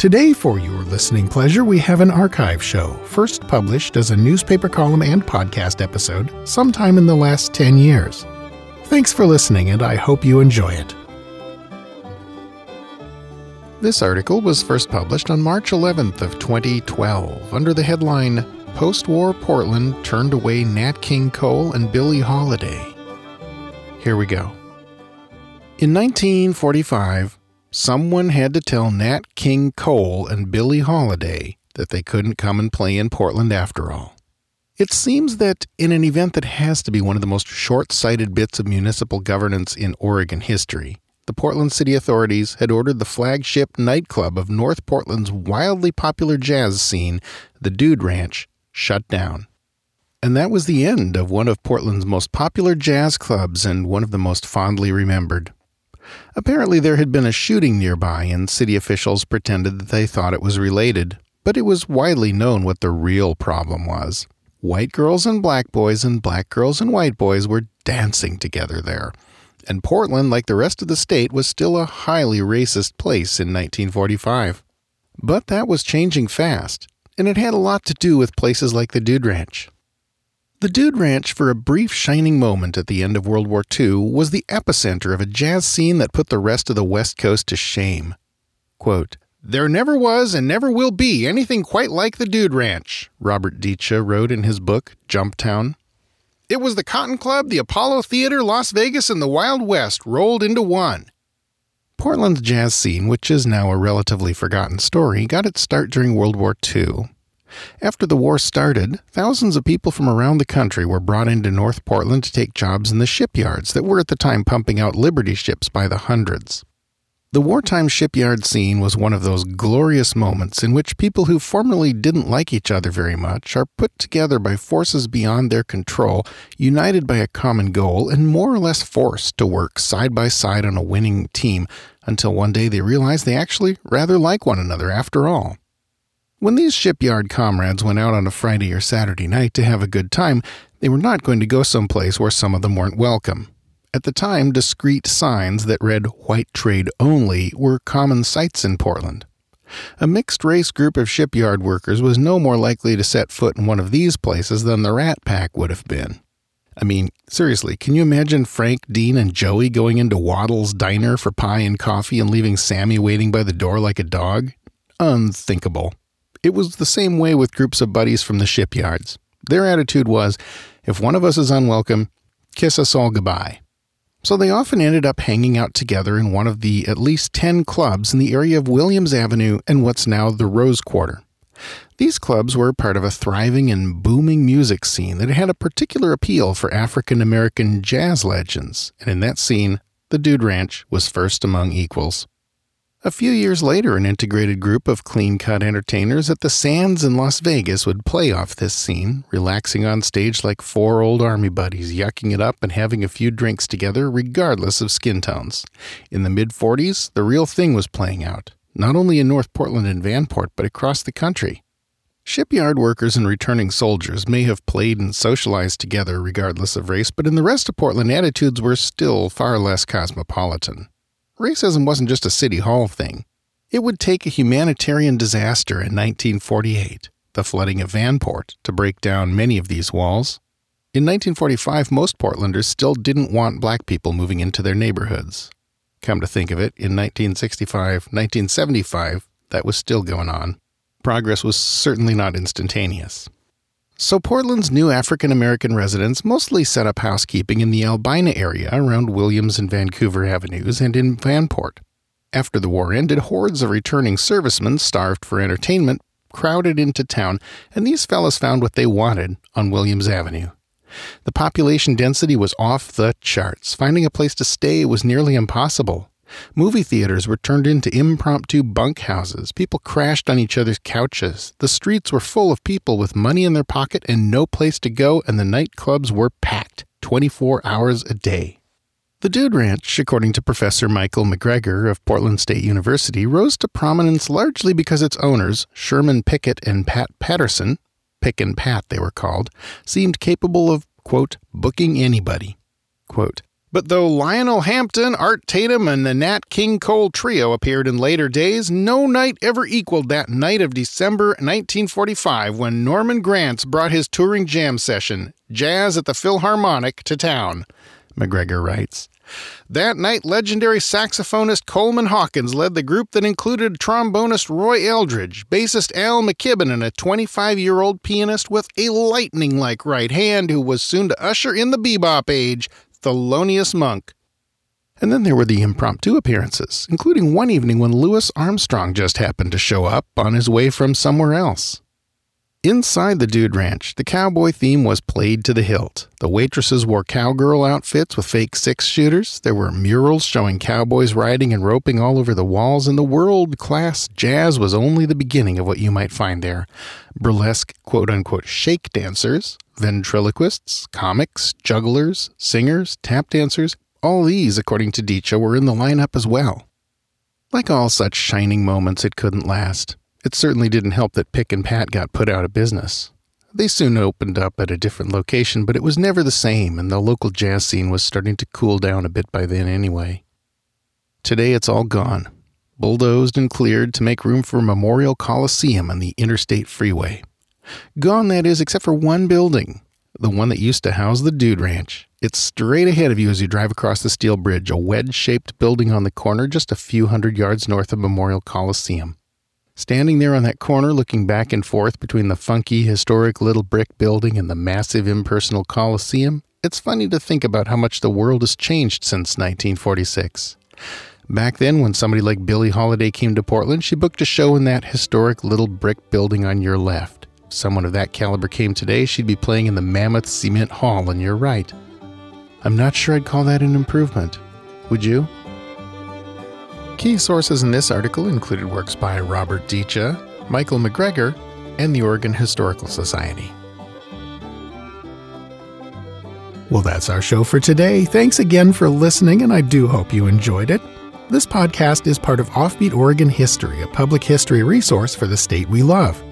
Today, for your listening pleasure, we have an archive show, first published as a newspaper column and podcast episode sometime in the last 10 years. Thanks for listening, and I hope you enjoy it. This article was first published on March 11th of 2012 under the headline Post-war Portland turned away Nat King Cole and Billie Holiday. Here we go. In 1945, someone had to tell Nat King Cole and Billie Holiday that they couldn't come and play in Portland after all. It seems that in an event that has to be one of the most short sighted bits of municipal governance in Oregon history, the Portland city authorities had ordered the flagship nightclub of North Portland's wildly popular jazz scene, the Dude Ranch, shut down. And that was the end of one of Portland's most popular jazz clubs and one of the most fondly remembered. Apparently, there had been a shooting nearby, and city officials pretended that they thought it was related, but it was widely known what the real problem was. White girls and black boys and black girls and white boys were dancing together there. And Portland, like the rest of the state, was still a highly racist place in 1945. But that was changing fast and it had a lot to do with places like the Dude Ranch. The Dude Ranch, for a brief shining moment at the end of World War II, was the epicenter of a jazz scene that put the rest of the West Coast to shame. Quote, there never was and never will be anything quite like the Dude Ranch, Robert Dietsche wrote in his book, Jumptown. It was the Cotton Club, the Apollo Theater, Las Vegas, and the Wild West rolled into one. Portland's jazz scene, which is now a relatively forgotten story, got its start during World War II. After the war started, thousands of people from around the country were brought into North Portland to take jobs in the shipyards that were at the time pumping out Liberty ships by the hundreds. The wartime shipyard scene was one of those glorious moments in which people who formerly didn't like each other very much are put together by forces beyond their control, united by a common goal, and more or less forced to work side by side on a winning team until one day they realize they actually rather like one another after all. When these shipyard comrades went out on a Friday or Saturday night to have a good time, they were not going to go someplace where some of them weren't welcome. At the time, discreet signs that read White Trade Only were common sights in Portland. A mixed race group of shipyard workers was no more likely to set foot in one of these places than the Rat Pack would have been. I mean, seriously, can you imagine Frank, Dean, and Joey going into Waddle's diner for pie and coffee and leaving Sammy waiting by the door like a dog? Unthinkable. It was the same way with groups of buddies from the shipyards. Their attitude was if one of us is unwelcome, kiss us all goodbye. So they often ended up hanging out together in one of the at least 10 clubs in the area of Williams Avenue and what's now the Rose Quarter. These clubs were part of a thriving and booming music scene that had a particular appeal for African American jazz legends, and in that scene, the Dude Ranch was first among equals. A few years later, an integrated group of clean cut entertainers at the Sands in Las Vegas would play off this scene, relaxing on stage like four old army buddies, yucking it up and having a few drinks together, regardless of skin tones. In the mid 40s, the real thing was playing out, not only in North Portland and Vanport, but across the country. Shipyard workers and returning soldiers may have played and socialized together regardless of race, but in the rest of Portland, attitudes were still far less cosmopolitan racism wasn't just a city hall thing. It would take a humanitarian disaster in 1948, the flooding of Vanport, to break down many of these walls. In 1945, most Portlanders still didn't want black people moving into their neighborhoods. Come to think of it, in 1965, 1975, that was still going on. Progress was certainly not instantaneous. So Portland's new African American residents mostly set up housekeeping in the Albina area around Williams and Vancouver Avenues and in Vanport. After the war ended, hordes of returning servicemen, starved for entertainment, crowded into town, and these fellows found what they wanted on Williams Avenue. The population density was off the charts. Finding a place to stay was nearly impossible. Movie theaters were turned into impromptu bunkhouses. People crashed on each other's couches. The streets were full of people with money in their pocket and no place to go, and the nightclubs were packed 24 hours a day. The Dude Ranch, according to Professor Michael McGregor of Portland State University, rose to prominence largely because its owners, Sherman Pickett and Pat Patterson, Pick and Pat they were called, seemed capable of, quote, booking anybody. Quote, but though Lionel Hampton, Art Tatum, and the Nat King Cole trio appeared in later days, no night ever equaled that night of December 1945 when Norman Granz brought his touring jam session, Jazz at the Philharmonic, to town. McGregor writes. That night, legendary saxophonist Coleman Hawkins led the group that included trombonist Roy Eldridge, bassist Al McKibben, and a 25 year old pianist with a lightning like right hand who was soon to usher in the bebop age, Thelonious Monk. And then there were the impromptu appearances, including one evening when Louis Armstrong just happened to show up on his way from somewhere else. Inside the Dude Ranch, the cowboy theme was played to the hilt. The waitresses wore cowgirl outfits with fake six shooters. There were murals showing cowboys riding and roping all over the walls, and the world class jazz was only the beginning of what you might find there. Burlesque, quote unquote, shake dancers, ventriloquists, comics, jugglers, singers, tap dancers, all these, according to Dietsche, were in the lineup as well. Like all such shining moments, it couldn't last. It certainly didn't help that Pick and Pat got put out of business. They soon opened up at a different location, but it was never the same, and the local jazz scene was starting to cool down a bit by then anyway. Today it's all gone, bulldozed and cleared to make room for Memorial Coliseum on the Interstate Freeway. Gone, that is, except for one building, the one that used to house the Dude Ranch. It's straight ahead of you as you drive across the steel bridge, a wedge shaped building on the corner just a few hundred yards north of Memorial Coliseum. Standing there on that corner, looking back and forth between the funky, historic little brick building and the massive, impersonal Coliseum, it's funny to think about how much the world has changed since 1946. Back then, when somebody like Billie Holiday came to Portland, she booked a show in that historic little brick building on your left. If someone of that caliber came today, she'd be playing in the Mammoth Cement Hall on your right. I'm not sure I'd call that an improvement. Would you? Key sources in this article included works by Robert Dietsche, Michael McGregor, and the Oregon Historical Society. Well, that's our show for today. Thanks again for listening, and I do hope you enjoyed it. This podcast is part of Offbeat Oregon History, a public history resource for the state we love.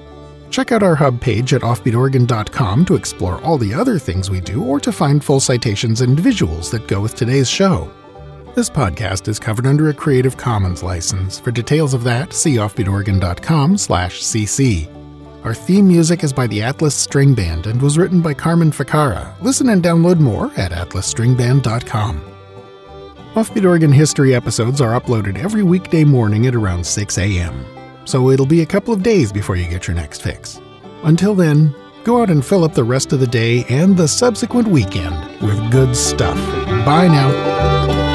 Check out our hub page at offbeatoregon.com to explore all the other things we do or to find full citations and visuals that go with today's show. This podcast is covered under a Creative Commons license. For details of that, see offbeatoregon.com/cc. Our theme music is by the Atlas String Band and was written by Carmen Ficara. Listen and download more at atlasstringband.com. Offbeat Oregon History episodes are uploaded every weekday morning at around 6 a.m. So it'll be a couple of days before you get your next fix. Until then, go out and fill up the rest of the day and the subsequent weekend with good stuff. Bye now.